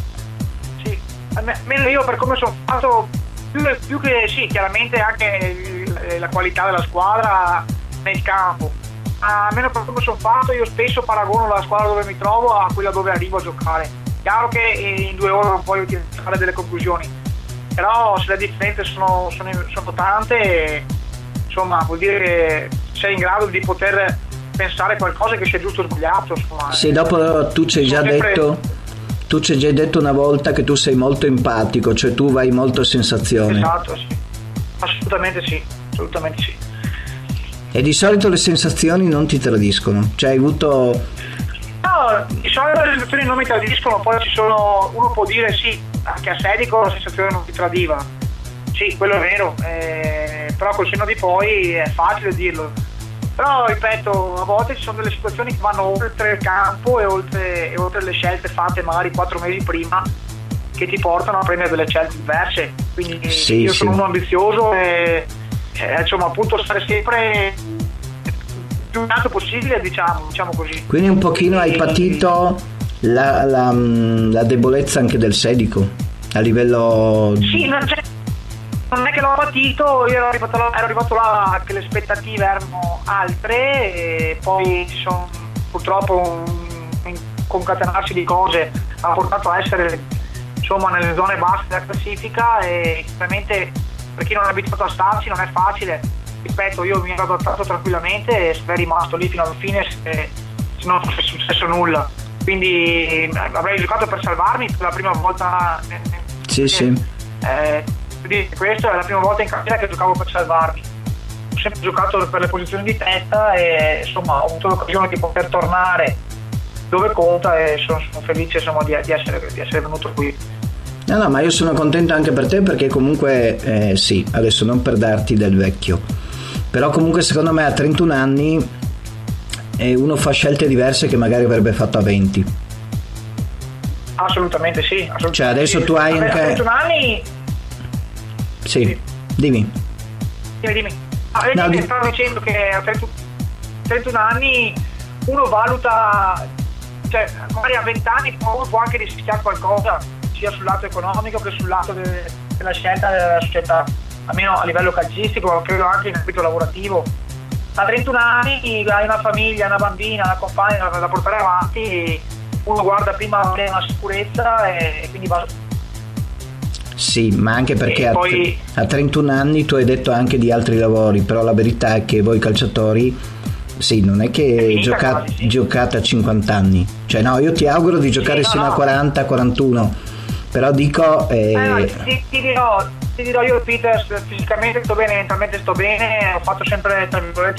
sì, almeno io per come sono fatto, più, più che sì, chiaramente anche la qualità della squadra nel campo, almeno per come sono fatto, io spesso paragono la squadra dove mi trovo a quella dove arrivo a giocare. Chiaro che in due ore non puoi fare delle conclusioni, però se le differenze sono, sono, sono tante, insomma, vuol dire che sei in grado di poter pensare qualcosa che sia giusto o sbagliato. Insomma. Sì, dopo tu ci hai già sempre... detto tu ci hai già detto una volta che tu sei molto empatico, cioè tu vai molto a sensazione. Esatto, sì. Assolutamente sì, assolutamente sì. E di solito le sensazioni non ti tradiscono, cioè hai avuto... No, di solito le sensazioni non mi tradiscono, poi ci sono, uno può dire sì, anche a Sedico la sensazione non ti tradiva, sì, quello è vero, eh, però col senno di poi è facile dirlo, Però ripeto, a volte ci sono delle situazioni che vanno oltre il campo e oltre, e oltre le scelte fatte magari quattro mesi prima che ti portano a prendere delle scelte diverse. Quindi Sì, io sì. sono uno ambizioso e, e, insomma appunto stare sempre più in alto possibile, diciamo, diciamo così. Quindi un pochino hai patito la, la, mm, la debolezza anche del sedico a livello... Sì, non, non è che l'ho patito, io ero arrivato là, ero arrivato là che le aspettative erano altre e poi sono purtroppo un, un concatenarsi di cose ha portato a essere insomma nelle zone basse della classifica e chiaramente per chi non è abituato a starci non è facile. Ripeto, io mi ero adattato tranquillamente e sarei rimasto lì fino alla fine se, se non fosse successo nulla. Quindi eh, avrei giocato per salvarmi per la prima volta. eh, Sì, sì. eh, questa è la prima volta in carriera che giocavo per salvarmi. Ho sempre giocato per le posizioni di testa e insomma ho avuto l'occasione di poter tornare dove conta e sono, sono felice insomma, di, di essere, di essere venuto qui. No, no, ma io sono contento anche per te perché comunque, eh, sì, adesso non per darti del vecchio, però comunque secondo me a 31 anni eh, uno fa scelte diverse che magari avrebbe fatto a 20. Assolutamente sì. Assolutamente Cioè, adesso sì. tu hai Vabbè, anche- A 21 anni, Sì, dimmi. dimmi, dimmi. Ah, eh, No, niente, di- stavo dicendo che a 31, 31 anni uno valuta, cioè magari a 20 anni uno può anche rischiare qualcosa, sia sul lato economico che sul lato de- della scelta della società, almeno a livello calcistico, credo anche in ambito lavorativo. A 31 anni hai una famiglia, una bambina, una compagna da, portare avanti, uno guarda prima a una sicurezza e, e quindi va Sì, ma anche perché a, poi- a 31 anni tu hai detto anche di altri lavori, però la verità è che voi calciatori, sì, non è che È gioca- quasi, sì. giocate a 50 anni, cioè no, io ti auguro di giocare no, sino a no. 40, 41, però dico... eh, Eh, ti, ti dirò, ti dirò io Peter, fisicamente sto bene, mentalmente sto bene, ho fatto sempre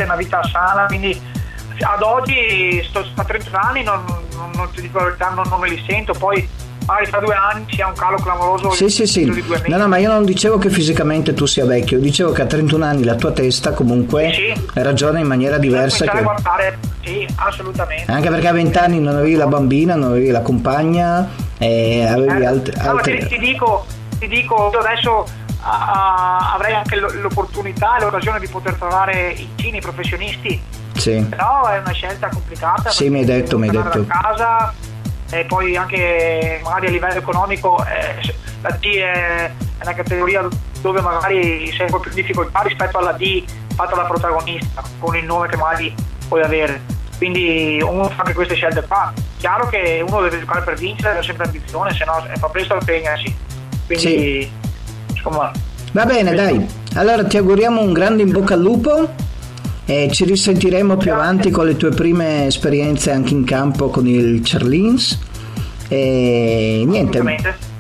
una vita sana, quindi ad oggi sto a 30 anni, non, non, non ti dico la verità, non, non me li sento, poi magari tra due anni c'è un calo clamoroso Sì, sì, sì. No, no, ma io non dicevo che fisicamente tu sia vecchio, dicevo che a 31 anni la tua testa comunque Sì, sì. ragiona in maniera diversa che... a guardare, sì, assolutamente. Anche perché a 20 anni non avevi la bambina, non avevi la compagna, e avevi Eh, alt- no, ma altre... ti, ti dico, ti dico, io adesso ah, avrei anche l'opportunità e l'occasione di poter trovare i cini professionisti Sì. però è una scelta complicata Sì, mi hai detto, mi hai detto. a casa e poi anche magari a livello economico eh, la D è è una categoria dove magari sei un po' più in difficoltà rispetto alla D fatta da protagonista con il nome che magari puoi avere quindi uno fa anche queste scelte qua chiaro che uno deve giocare per vincere deve sempre ambizione se no fa presto a impegnersi quindi insomma Va bene, dai. Allora ti auguriamo un grande in bocca al lupo e ci risentiremo più avanti con le tue prime esperienze anche in campo con il Charlins. E niente,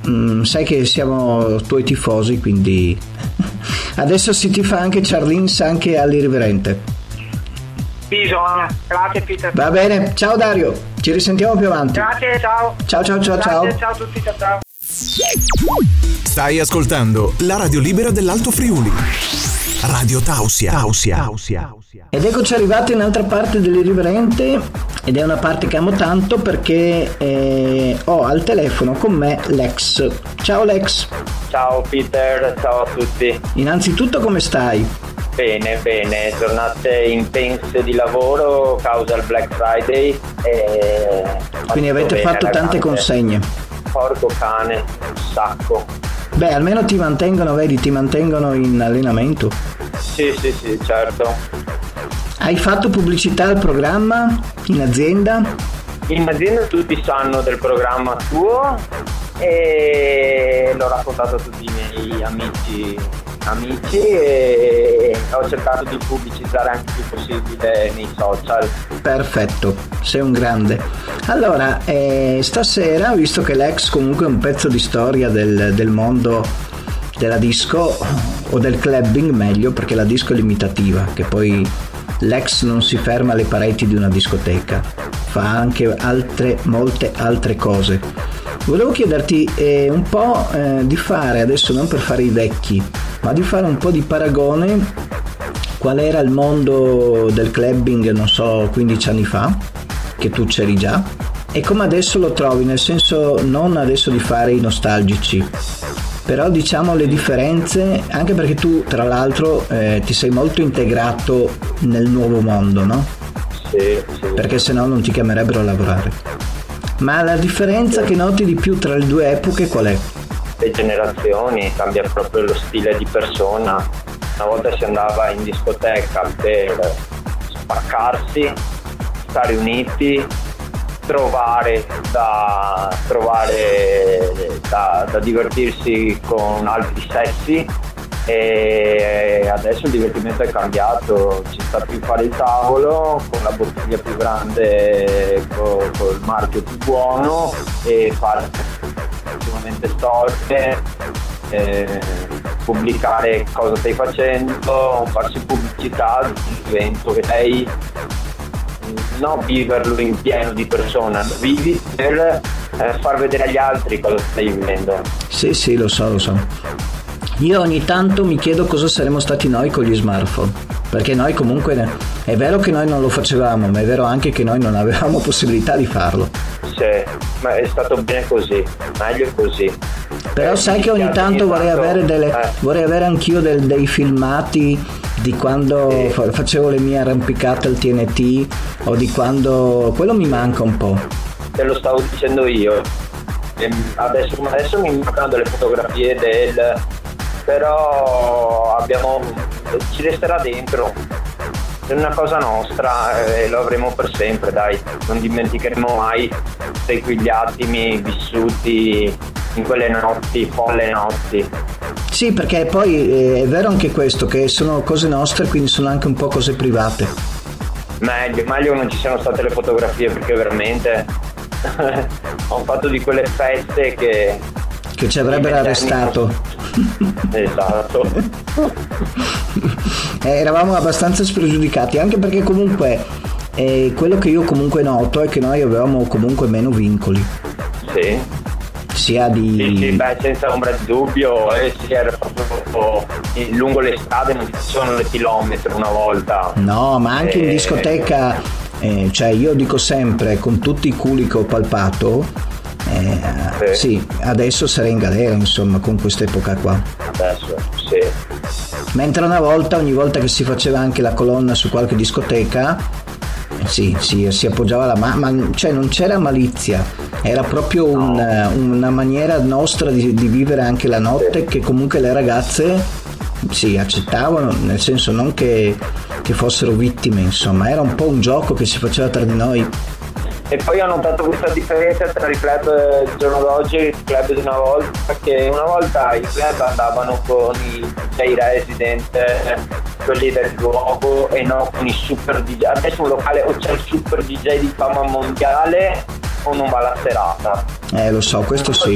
mm, sai che siamo tuoi tifosi, quindi adesso si ti fa anche Charlins anche all'irriverente. Bisogna grazie Peter Va bene, ciao Dario, ci risentiamo più avanti. grazie ciao Ciao ciao ciao ciao. Grazie, ciao a tutti ciao ciao Stai ascoltando la radio libera dell'Alto Friuli. Radio Tausia. Tausia. Ed eccoci arrivati in un'altra parte dell'irriverente ed è una parte che amo tanto perché eh, ho al telefono con me Lex. Ciao Lex, Ciao Peter, ciao a tutti. innanzitutto come stai? Bene, bene, giornate intense di lavoro causa il Black Friday. E... Quindi avete bene, fatto tante consegne. Porco cane, un sacco. Beh, almeno ti mantengono, vedi, ti mantengono in allenamento. Sì, sì, sì, certo. Hai fatto pubblicità al programma in azienda? In azienda tutti sanno del programma tuo e l'ho raccontato a tutti i miei amici, amici e ho cercato di pubblicizzare anche il più possibile nei social. Perfetto, sei un grande. Allora, eh, stasera, visto che l'ex comunque è un pezzo di storia del, del mondo della disco o del clubbing meglio perché la disco è limitativa, che poi l'ex non si ferma alle pareti di una discoteca, fa anche altre, molte altre cose. Volevo chiederti eh, un po' eh, di fare, adesso non per fare i vecchi, ma di fare un po' di paragone qual era il mondo del clubbing, non so, 15 anni fa, che tu c'eri già, e come adesso lo trovi, nel senso non adesso di fare i nostalgici, però diciamo le differenze, anche perché tu tra l'altro eh, ti sei molto integrato nel nuovo mondo, no? Sì, sì. Perché se no non ti chiamerebbero a lavorare. Ma la differenza che noti di più tra le due epoche qual è? Le generazioni, cambia proprio lo stile di persona. Una volta si andava in discoteca per spaccarsi, stare uniti, trovare da, trovare da, da divertirsi con altri sessi e adesso il divertimento è cambiato, ci sta più fare il tavolo con la bottiglia più grande, con, con il marchio più buono e fare sicuramente storie, eh, pubblicare cosa stai facendo, farsi pubblicità di un evento che sei non viverlo in pieno di persona, vivi per eh, far vedere agli altri cosa stai vivendo. Sì, sì, lo so, lo so. Io ogni tanto mi chiedo cosa saremmo stati noi con gli smartphone, perché noi comunque è vero che noi non lo facevamo, ma è vero anche che noi non avevamo possibilità di farlo. Sì, ma è stato bene così, meglio così. Però eh, sai che ogni tanto vorrei avere, delle, eh. vorrei avere anch'io del, dei filmati di quando sì. facevo le mie arrampicate al TNT o di quando quello mi manca un po'. Te lo stavo dicendo io. Adesso come adesso mi mancano delle fotografie del però abbiamo ci resterà dentro è una cosa nostra e lo avremo per sempre dai non dimenticheremo mai tutti quegli attimi vissuti in quelle notti folle notti sì, perché poi eh, è vero anche questo, che sono cose nostre, quindi sono anche un po' cose private. Meglio, meglio non ci siano state le fotografie perché veramente ho fatto di quelle feste che... Che ci avrebbero arrestato. esatto. eh, eravamo abbastanza spregiudicati, anche perché comunque eh, quello che io comunque noto è che noi avevamo comunque meno vincoli. Sì sia di... Sì, sì, beh, senza ombra di dubbio, eh, si era proprio lungo le strade non ci sono le chilometri una volta. No, ma anche in eh, discoteca, eh, cioè io dico sempre, con tutti i culi che ho palpato, eh, sì. sì. adesso sarei in galera, insomma, con quest'epoca qua. Adesso, sì. Mentre una volta, ogni volta che si faceva anche la colonna su qualche discoteca, sì, sì, si appoggiava la mano, ma cioè non c'era malizia, era proprio un, una maniera nostra di, di, vivere anche la notte che comunque le ragazze si accettavano, nel senso non che, che fossero vittime, insomma, era un po' un gioco che si faceva tra di noi e poi ho notato questa differenza tra i club del giorno d'oggi e i club di una volta, perché una volta i club andavano con i DJ resident, quelli del luogo, e non con i super DJ. Adesso un locale o c'è il super DJ di fama mondiale o non va la serata. Eh lo so, questo sì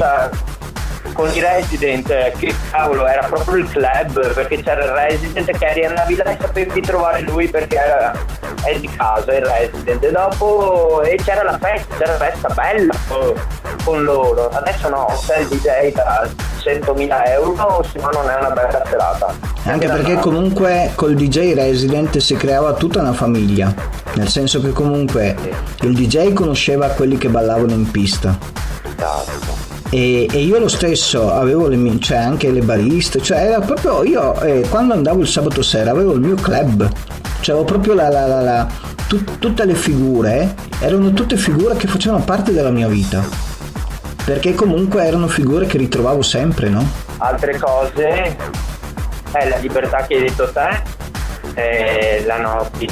con i resident che cavolo era proprio il club perché c'era il resident che eri nella villa e sapevi trovare lui perché era è di casa il resident. E dopo e c'era la festa c'era la festa bella con loro. Adesso no c'è il DJ da 100.000 euro se no non è una bella serata. Anche perché comunque col DJ resident si creava tutta una famiglia nel senso che comunque il DJ conosceva quelli che ballavano in pista. Esatto e, e, io lo stesso avevo le mie, cioè anche le bariste, cioè era proprio io eh, quando andavo il sabato sera avevo il mio club, cioè avevo proprio la, la, la, la tut, tutte le figure, erano tutte figure che facevano parte della mia vita, perché comunque erano figure che ritrovavo sempre, no? Altre cose? È la libertà che hai detto te, e la notte,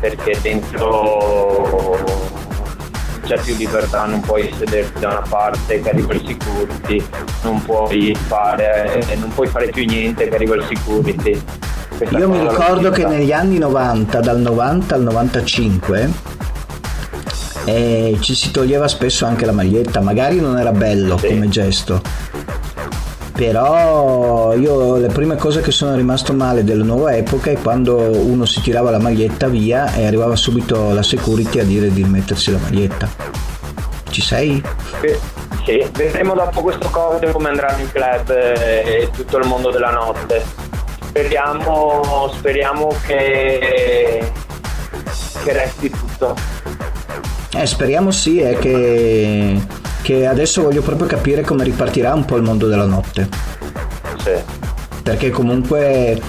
perché dentro c'è più libertà, non puoi sederti da una parte che arriva il security, non puoi fare, eh, non puoi fare più niente che arriva il security. Questa Io mi ricordo che negli anni 90, dal 90 al 95, eh, ci si toglieva spesso anche la maglietta, magari non era bello sì. come gesto, però io le prime cose che sono rimasto male della nuova epoca è quando uno si tirava la maglietta via e arrivava subito la security a dire di mettersi la maglietta ci sei? Sì, vedremo dopo questo Covid come andranno i club e tutto il mondo della notte speriamo, speriamo che, che resti tutto. Eh, speriamo sì, è che, che adesso voglio proprio capire come ripartirà un po' il mondo della notte. Sì. Perché comunque,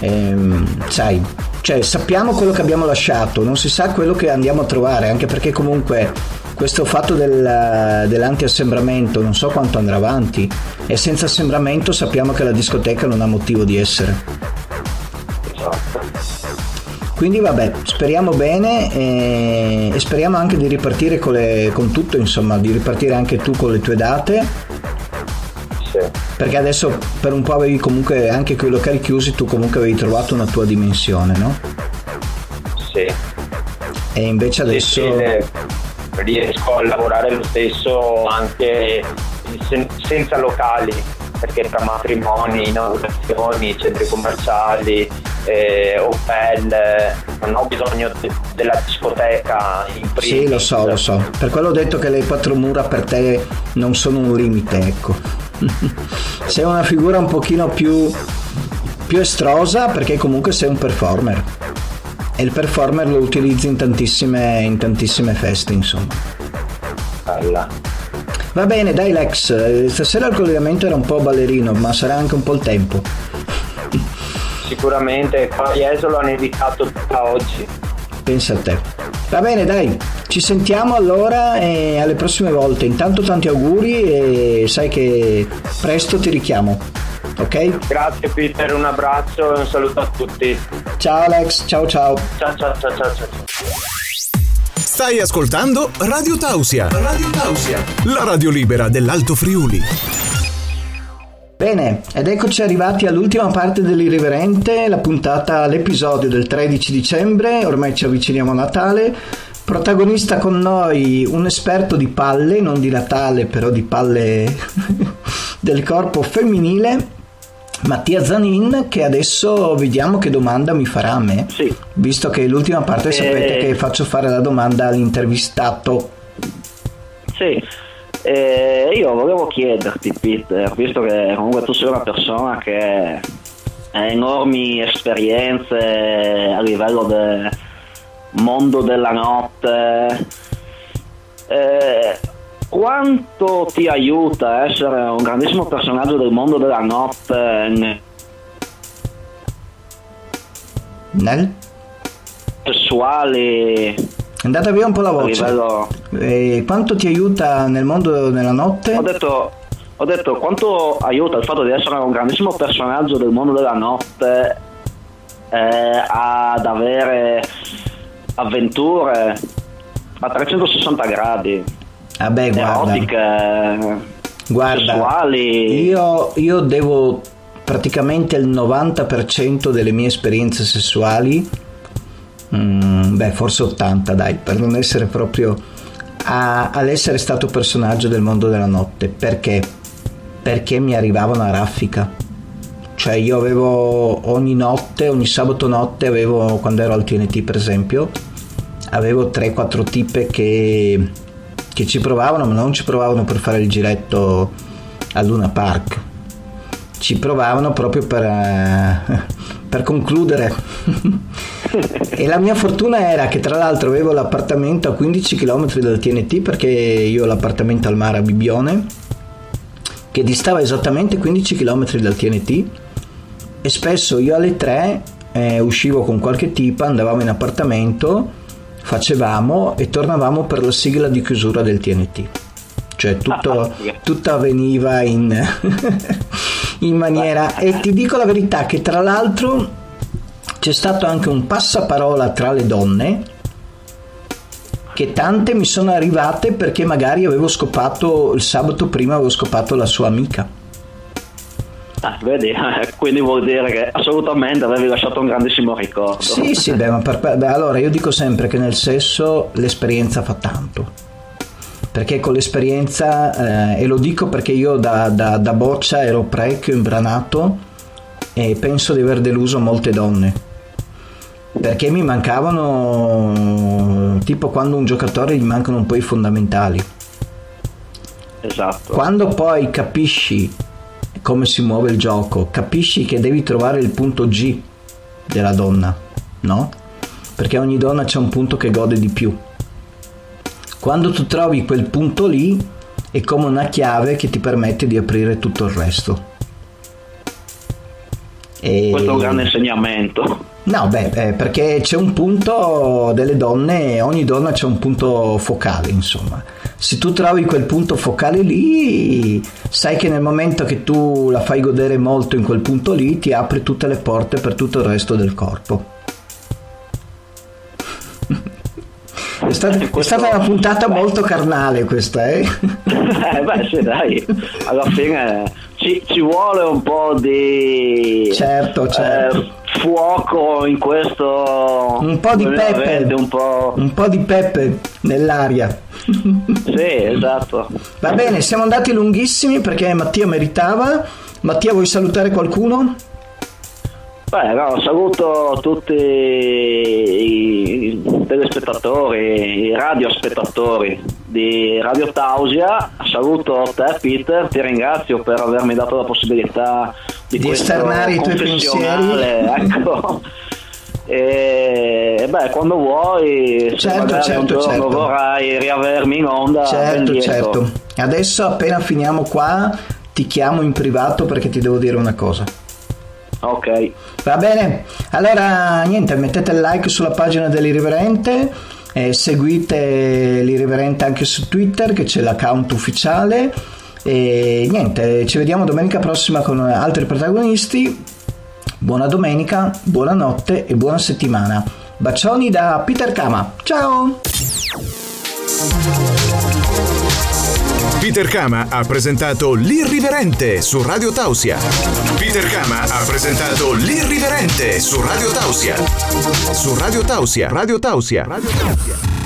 ehm, sai, cioè sappiamo quello che abbiamo lasciato, non si sa quello che andiamo a trovare, anche perché comunque questo fatto del, dell'anti-assembramento non so quanto andrà avanti e senza assembramento sappiamo che la discoteca non ha motivo di essere. Esatto. Quindi vabbè, speriamo bene e, e speriamo anche di ripartire con, le, con tutto, insomma, di ripartire anche tu con le tue date. Sì. Perché adesso per un po' avevi comunque anche quei locali chiusi, tu comunque avevi trovato una tua dimensione, no? Sì. E invece adesso... Sì, sì, riesco a lavorare lo stesso anche sen- senza locali, perché tra matrimoni, inaugurazioni, centri commerciali, eh, hotel, eh, non ho bisogno de- della discoteca in primis. Sì, lo so, lo so. Per quello ho detto che le quattro mura per te non sono un limite, ecco. sei una figura un pochino più, più estrosa perché comunque sei un performer. E il performer lo utilizzi in tantissime, in tantissime feste, insomma. Bella. Va bene, dai Lex, eh, stasera il collegamento era un po' ballerino, ma sarà anche un po' il tempo. Sicuramente qua a Jesolo hanno invitato tutta oggi. Pensa a te. Va bene, dai, ci sentiamo allora e alle prossime volte. Intanto tanti auguri e sai che presto ti richiamo. Ok? Grazie Peter, un abbraccio e un saluto a tutti. Ciao Alex, ciao ciao. Ciao ciao ciao ciao ciao. Stai ascoltando Radio Tausia. Radio Tausia, la radio libera dell'Alto Friuli. Bene, ed eccoci arrivati all'ultima parte dell'Irriverente, la puntata, l'episodio del 13 dicembre, ormai ci avviciniamo a Natale. Protagonista con noi un esperto di palle, non di Natale, però di palle del corpo femminile, Mattia Zanin, che adesso vediamo che domanda mi farà a me, Sì. visto che l'ultima parte Eh. sapete che faccio fare la domanda all'intervistato. Sì, eh, io volevo chiederti Peter, visto che comunque tu sei una persona che ha enormi esperienze a livello del mondo della notte, eh, quanto ti aiuta a essere un grandissimo personaggio del mondo della notte ne- Nel? sessuali È andata via un po' la voce. livello... E quanto ti aiuta nel mondo nella notte? Ho detto, ho detto quanto aiuta il fatto di essere un grandissimo personaggio del mondo della notte eh, ad avere avventure a 360 gradi, Vabbè, guarda, erotiche, guarda sessuali. io, io devo praticamente il 90% delle mie esperienze sessuali, mm, beh, forse 80, dai, per non essere proprio a- all'essere stato personaggio del mondo della notte. Perché? Perché mi arrivavano a raffica. Cioè io avevo ogni notte, ogni sabato notte avevo, quando ero al TNT per esempio, avevo 3-4 tipe che, che ci provavano, ma non ci provavano per fare il giretto a Luna Park. Ci provavano proprio per, eh, per concludere. e la mia fortuna era che tra l'altro avevo l'appartamento a 15 km dal TNT perché io ho l'appartamento al mare a Bibione che distava esattamente 15 km dal TNT e spesso io alle 3 eh, uscivo con qualche tipa, andavamo in appartamento, facevamo e tornavamo per la sigla di chiusura del TNT. Cioè tutto, tutto avveniva in, in maniera... E ti dico la verità che tra l'altro c'è stato anche un passaparola tra le donne che tante mi sono arrivate perché magari avevo scopato il sabato prima avevo scopato la sua amica. Ah, vedi, quindi vuol dire che assolutamente avevi lasciato un grandissimo ricordo. Sì, sì, beh, ma per- beh, allora io dico sempre che nel sesso l'esperienza fa tanto. Perché con l'esperienza, eh, e lo dico perché io da, da- da boccia ero parecchio imbranato e penso di aver deluso molte donne. Perché mi mancavano, tipo quando un giocatore gli mancano un po' i fondamentali. Esatto. Quando poi capisci come si muove il gioco, capisci che devi trovare il punto G della donna, no? Perché ogni donna c'è un punto che gode di più. Quando tu trovi quel punto lì, è come una chiave che ti permette di aprire tutto il resto. E... Questo è un grande insegnamento. No, beh, eh, perché c'è un punto delle donne, ogni donna c'è un punto focale, insomma. Se tu trovi quel punto focale lì, sai che nel momento che tu la fai godere molto in quel punto lì, ti apri tutte le porte per tutto il resto del corpo. È stata, è stata, una puntata molto carnale questa, eh? eh beh, sì, dai, alla fine ci, ci vuole un po' di... Certo, certo. Eh, fuoco in questo un po' di pepe. un po'... un po' di pepe nell'aria. Sì esatto. Va bene siamo andati lunghissimi perché Mattia meritava. Mattia vuoi salutare qualcuno? Beh, no, saluto tutti i telespettatori, i radiospettatori di Radio Tausia, saluto te Peter, ti ringrazio per avermi dato la possibilità di, di esternare i tuoi pensieri. Ecco. E beh, quando vuoi, certo, certo, certo. vorrai riavermi in onda, certo, certo. Adesso appena finiamo qua ti chiamo in privato perché ti devo dire una cosa. Ok. Va bene. Allora, niente, mettete il like sulla pagina dell'Irriverente. Eh, seguite l'Irriverente anche su Twitter che c'è l'account ufficiale e niente ci vediamo domenica prossima con altri protagonisti buona domenica buonanotte e buona settimana bacioni da Peter Kama ciao Peter Kama ha presentato L'Irriverente su Radio Tausia. Peter Kama ha presentato L'Irriverente su Radio Tausia. Su Radio Tausia. Radio Tausia. Radio Tausia.